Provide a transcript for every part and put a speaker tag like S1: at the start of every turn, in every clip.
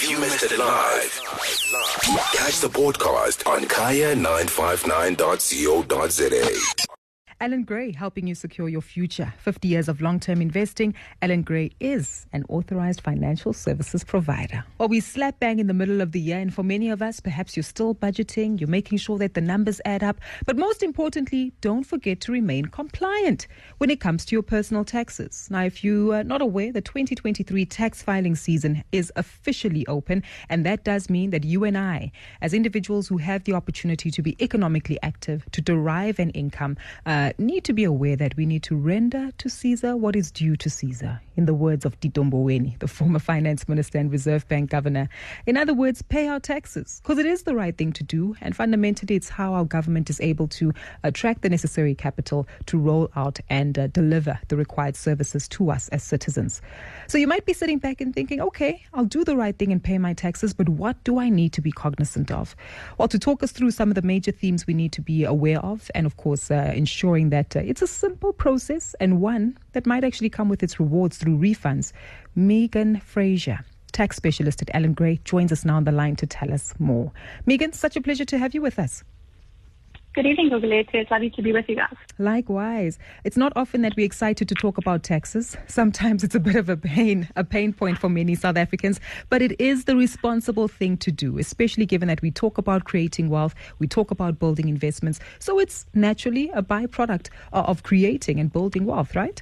S1: If you missed it live, catch the podcast on kaya959.co.za.
S2: Allan Gray helping you secure your future. 50 years of long term investing. Allan Gray is an authorized financial services provider. Well, we slap bang in the middle of the year, and for many of us, perhaps you're still budgeting, you're making sure that the numbers add up. But most importantly, don't forget to remain compliant when it comes to your personal taxes. Now, if you are not aware, the 2023 tax filing season is officially open, and that does mean that you and I, as individuals who have the opportunity to be economically active, to derive an income, uh, need to be aware that we need to render to Caesar what is due to Caesar, in the words of Tito Mboweni, the former finance minister and Reserve Bank governor. In other words, pay our taxes, because it is the right thing to do, and fundamentally, it's how our government is able to attract the necessary capital to roll out and uh, deliver the required services to us as citizens. So you might be sitting back and thinking, okay, I'll do the right thing and pay my taxes, but what do I need to be cognizant of? Well, to talk us through some of the major themes we need to be aware of, and of course, uh, ensuring ensuring that uh, it's a simple process and one that might actually come with its rewards through refunds. Meagan Fraser, tax specialist at Allan Gray, joins us now on the line to tell us more. Meagan, such a pleasure to have you with us.
S3: Good evening, Gugulethu. It's lovely to be with you guys.
S2: Likewise. It's not often that we're excited to talk about taxes. Sometimes it's a bit of a pain, a pain point for many South Africans, but it is the responsible thing to do, especially given that we talk about creating wealth, we talk about building investments. So it's naturally a byproduct of creating and building wealth, right?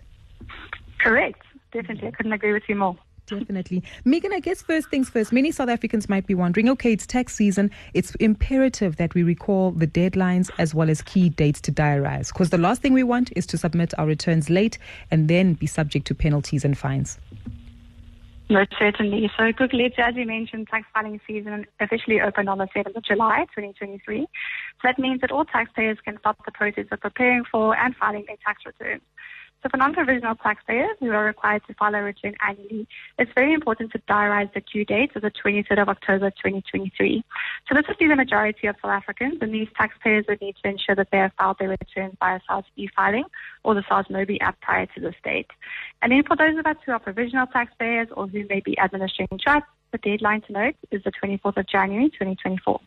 S3: Correct. Definitely. I couldn't agree with you more.
S2: Definitely. Meagan, I guess first things first, many South Africans might be wondering okay, it's tax season. It's imperative that we recall the deadlines as well as key dates to diarize because the last thing we want is to submit our returns late and then be subject to penalties and fines.
S3: Most certainly. So, Gugulethu, as you mentioned, tax filing season officially opened on the 7th of July 2023. So that means that all taxpayers can start the process of preparing for and filing their tax returns. So for non-provisional taxpayers who are required to file a return annually, it's very important to diarize the due date of the 23rd of October 2023. So this would be the majority of South Africans, and these taxpayers would need to ensure that they have filed their returns via SARS e-filing or the SARS Mobi app prior to this date. And then for those of us who are provisional taxpayers or who may be administering trusts, the deadline to note is the 24th of January 2024.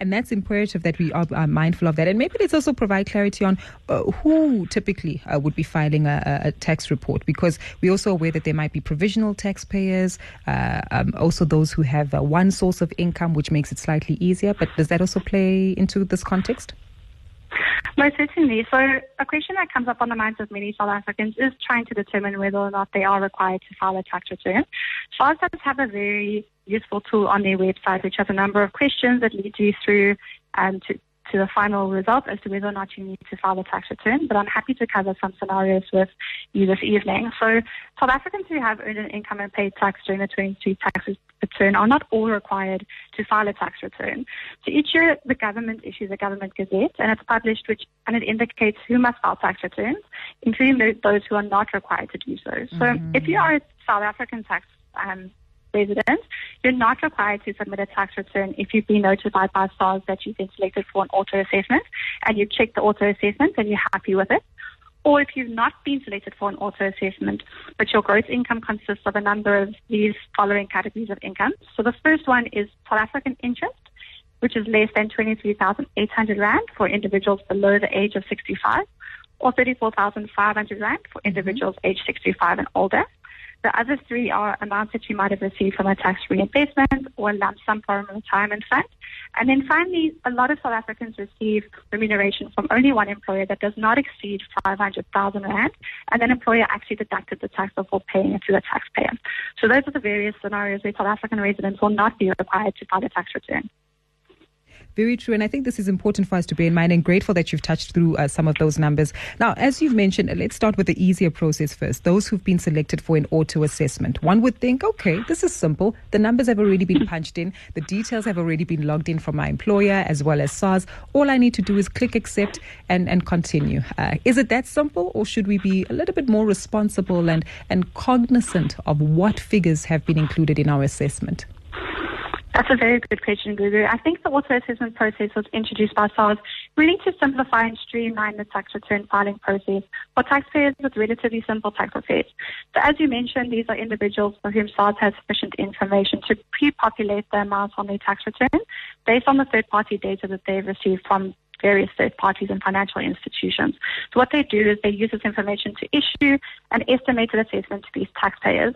S2: And that's imperative that we are, mindful of that. And maybe let's also provide clarity on uh, who typically uh, would be filing a, a, tax report, because we're also aware that there might be provisional taxpayers, uh, um, also those who have uh, one source of income, which makes it slightly easier. But does that also play into this context?
S3: Most certainly. So, a question that comes up on the minds of many South Africans is trying to determine whether or not they are required to file a tax return. SARS does have a very useful tool on their website, which has a number of questions that lead you through um, to, to the final result as to whether or not you need to file a tax return. But I'm happy to cover some scenarios with you this evening. So, South Africans who have earned an income and paid tax during the 22 tax return are not all required to file a tax return. So each year, the government issues a government gazette, and it's published, which and it indicates who must file tax returns, including those who are not required to do so. So, mm-hmm. if you are a South African tax um, resident, you're not required to submit a tax return if you've been notified by SARS that you've been selected for an auto assessment and you've checked the auto assessment and you're happy with it. Or if you've not been selected for an auto assessment, but your gross income consists of a number of these following categories of income. So the first one is South African interest, which is less than 23,800 Rand for individuals below the age of 65, or 34,500 Rand for mm-hmm. individuals age 65 and older. The other three are amounts that you might have received from a tax-free investment or lump sum from a retirement fund. And then finally, a lot of South Africans receive remuneration from only one employer that does not exceed 500,000 Rand, and then employer actually deducted the tax before paying it to the taxpayer. So those are the various scenarios where South African residents will not be required to file a tax return.
S2: Very true. And I think this is important for us to bear in mind and grateful that you've touched through uh, some of those numbers. Now, as you've mentioned, let's start with the easier process first. Those who've been selected for an auto assessment. One would think, okay, this is simple. The numbers have already been punched in, the details have already been logged in from my employer as well as SARS. All I need to do is click accept and, and continue. Uh, is it that simple, or should we be a little bit more responsible and, and cognizant of what figures have been included in our assessment?
S3: That's a very good question, Gugu. I think the auto assessment process was introduced by SARS really to simplify and streamline the tax return filing process for taxpayers with relatively simple tax affairs. So as you mentioned, these are individuals for whom SARS has sufficient information to pre-populate the amounts on their tax return based on the third-party data that they've received from various third parties and financial institutions. So what they do is they use this information to issue an estimated assessment to these taxpayers.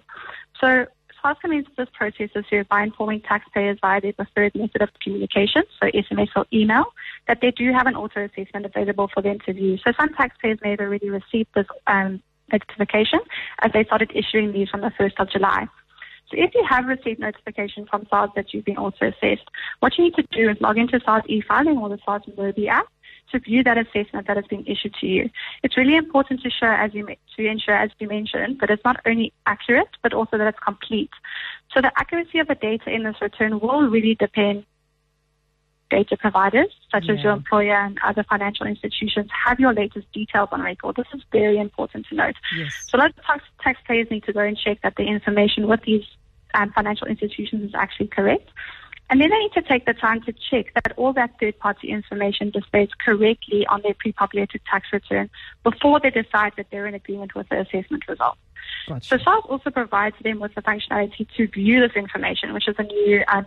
S3: So SARS commences this process this year by informing taxpayers via their preferred method of communication, so SMS or email, that they do have an auto assessment available for them to view. So some taxpayers may have already received this um, notification as they started issuing these from the 1st of July. So if you have received notification from SARS that you've been auto assessed, what you need to do is log into SARS e-filing or the SARS Mobi app to view that assessment that has been issued to you. It's really important to show, as you to ensure, as you mentioned, that it's not only accurate but also that it's complete. So the accuracy of the data in this return will really depend. Data providers, such yeah. as your employer and other financial institutions, have your latest details on record. This is very important to note. Yes. So, a lot of tax, taxpayers need to go and check that the information with these um, financial institutions is actually correct. And then they need to take the time to check that all that third party information displays correctly on their pre populated tax return before they decide that they're in agreement with the assessment result. Gotcha. So SARS also provides them with the functionality to view this information, which is a new um,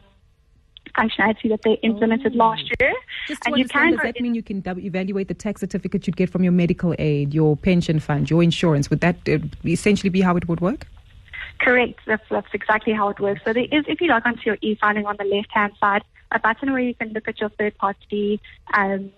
S3: functionality that they implemented oh. last year.
S2: Just and you can does that mean you can evaluate the tax certificate you'd get from your medical aid, your pension fund, your insurance? Would that uh, essentially be how it would work?
S3: Correct. That's, that's exactly how it works. So there is, if you log onto your e-filing on the left-hand side, a button where you can look at your third-party um,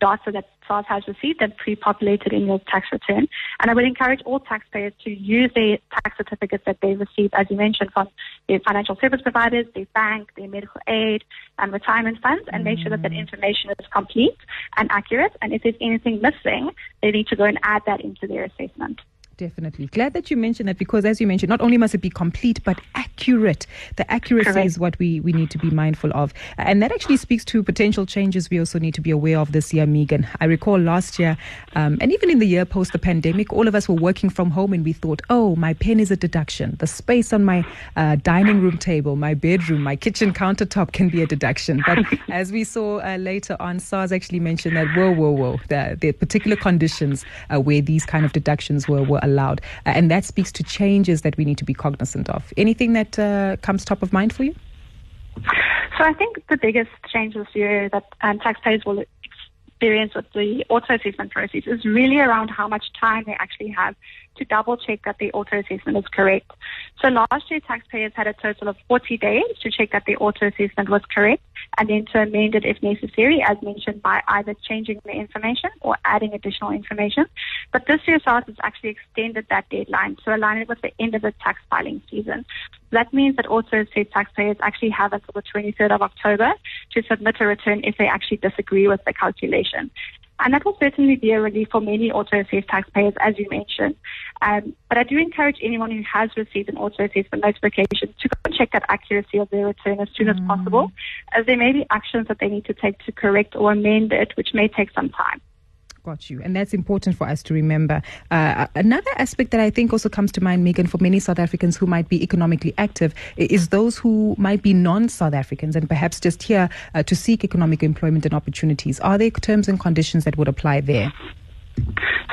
S3: data that SARS has received and pre-populated in your tax return. And I would encourage all taxpayers to use their tax certificates that they receive, as you mentioned, from their financial service providers, their bank, their medical aid, and retirement funds, and make sure that that mm. information is complete and accurate. And if there's anything missing, they need to go and add that into their assessment.
S2: Definitely. Glad that you mentioned that because, as you mentioned, not only must it be complete, but accurate. The accuracy Correct. is what we, we need to be mindful of. And that actually speaks to potential changes we also need to be aware of this year, Meagan. I recall last year, um, and even in the year post the pandemic, all of us were working from home and we thought, oh, my pen is a deduction. The space on my uh, dining room table, my bedroom, my kitchen countertop can be a deduction. But as we saw uh, later on, SARS actually mentioned that, whoa, whoa, whoa, the, the particular conditions uh, where these kind of deductions were, were allowed. Uh, and that speaks to changes that we need to be cognizant of. Anything that uh, comes top of mind for you?
S3: So I think the biggest change this year that um, taxpayers will experience with the auto assessment process is really around how much time they actually have to double check that the auto assessment is correct. So last year, taxpayers had a total of 40 days to check that the auto assessment was correct and then to amend it if necessary, as mentioned, by either changing the information or adding additional information. But this year, SARS has actually extended that deadline to align it with the end of the tax filing season. That means that also assessed taxpayers actually have until the 23rd of October to submit a return if they actually disagree with the calculation. And that will certainly be a relief for many auto assessed taxpayers, as you mentioned. Um, but I do encourage anyone who has received an auto assessment notification to go and check that accuracy of their return as soon mm. as possible, as there may be actions that they need to take to correct or amend it, which may take some time.
S2: Got you. And that's important for us to remember. Uh, another aspect that I think also comes to mind, Meagan, for many South Africans who might be economically active is those who might be non South Africans and perhaps just here uh, to seek economic employment and opportunities. Are there terms and conditions that would apply there?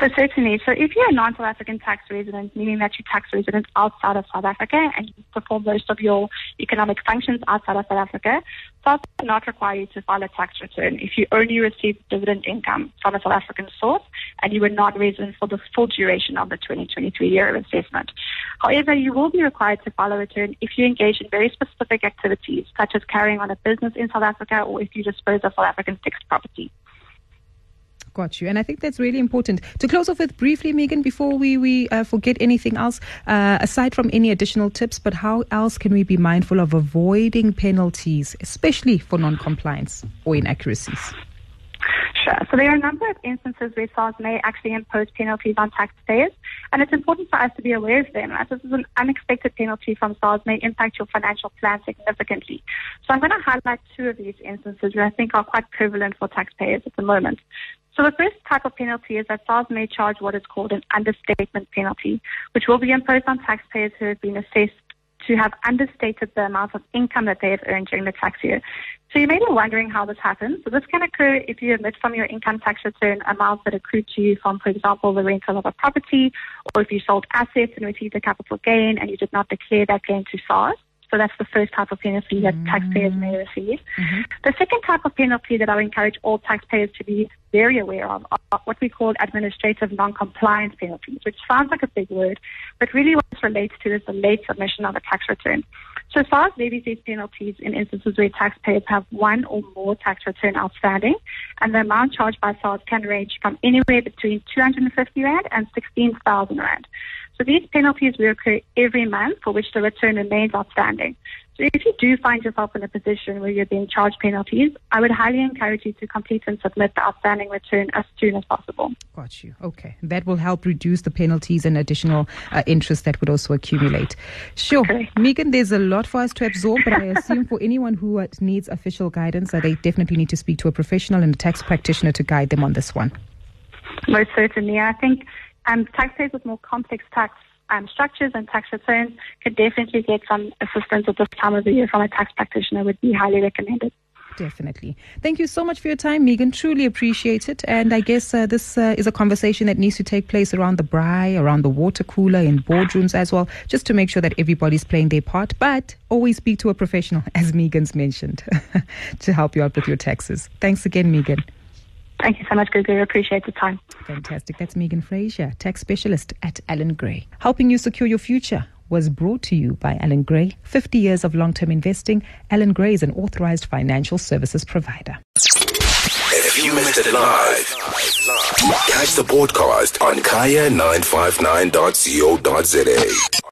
S3: So certainly, so if you're a non-South African tax resident, meaning that you're tax resident outside of South Africa and you perform most of your economic functions outside of South Africa, SARS does not require you to file a tax return if you only receive dividend income from a South African source and you were not resident for the full duration of the 2023 year of assessment. However, you will be required to file a return if you engage in very specific activities, such as carrying on a business in South Africa or if you dispose of South African fixed property.
S2: Got you. And I think that's really important. To close off with briefly, Meagan, before we, we uh, forget anything else, uh, aside from any additional tips, but how else can we be mindful of avoiding penalties, especially for non compliance or inaccuracies?
S3: Sure. So there are a number of instances where SARS may actually impose penalties on taxpayers, and it's important for us to be aware of them, as this is an unexpected penalty from SARS may impact your financial plan significantly. So I'm going to highlight two of these instances that I think are quite prevalent for taxpayers at the moment. So the first type of penalty is that SARS may charge what is called an understatement penalty, which will be imposed on taxpayers who have been assessed to have understated the amount of income that they have earned during the tax year. So you may be wondering how this happens. So this can occur if you omit from your income tax return amounts that accrue to you from, for example, the rental of a property, or if you sold assets and received a capital gain and you did not declare that gain to SARS. So that's the first type of penalty that mm-hmm. taxpayers may receive. Mm-hmm. The second type of penalty that I would encourage all taxpayers to be very aware of are what we call administrative non-compliance penalties, which sounds like a big word, but really what this relates to is the late submission of a tax return. So SARS levies these penalties in instances where taxpayers have one or more tax return outstanding, and the amount charged by SARS can range from anywhere between 250 Rand and 16,000 Rand. So these penalties will occur every month for which the return remains outstanding. So if you do find yourself in a position where you're being charged penalties, I would highly encourage you to complete and submit the outstanding return as soon as possible.
S2: Got you. Okay. That will help reduce the penalties and additional uh, interest that would also accumulate. Sure. Okay. Meagan, there's a lot for us to absorb, but I assume for anyone who uh, needs official guidance, uh, they definitely need to speak to a professional and a tax practitioner to guide them on this one.
S3: Most certainly. I think um, taxpayers with more complex tax um, structures and tax returns could definitely get some assistance at this time of the year from a tax practitioner would be highly recommended.
S2: Definitely. Thank you so much for your time, Meagan. Truly appreciate it. And I guess uh, this uh, is a conversation that needs to take place around the braai, around the water cooler, in boardrooms as well, just to make sure that everybody's playing their part. But always speak to a professional, as Meagan's mentioned, to help you out with your taxes. Thanks again, Meagan.
S3: Thank you so much, Gugu. Appreciate the time.
S2: Fantastic. That's Meagan Fraser, tax specialist at Allan Gray. Helping you secure your future was brought to you by Allan Gray. 50 years of long term investing. Allan Gray is an authorized financial services provider.
S1: If you missed it live, catch the podcast on kaya959.co.za.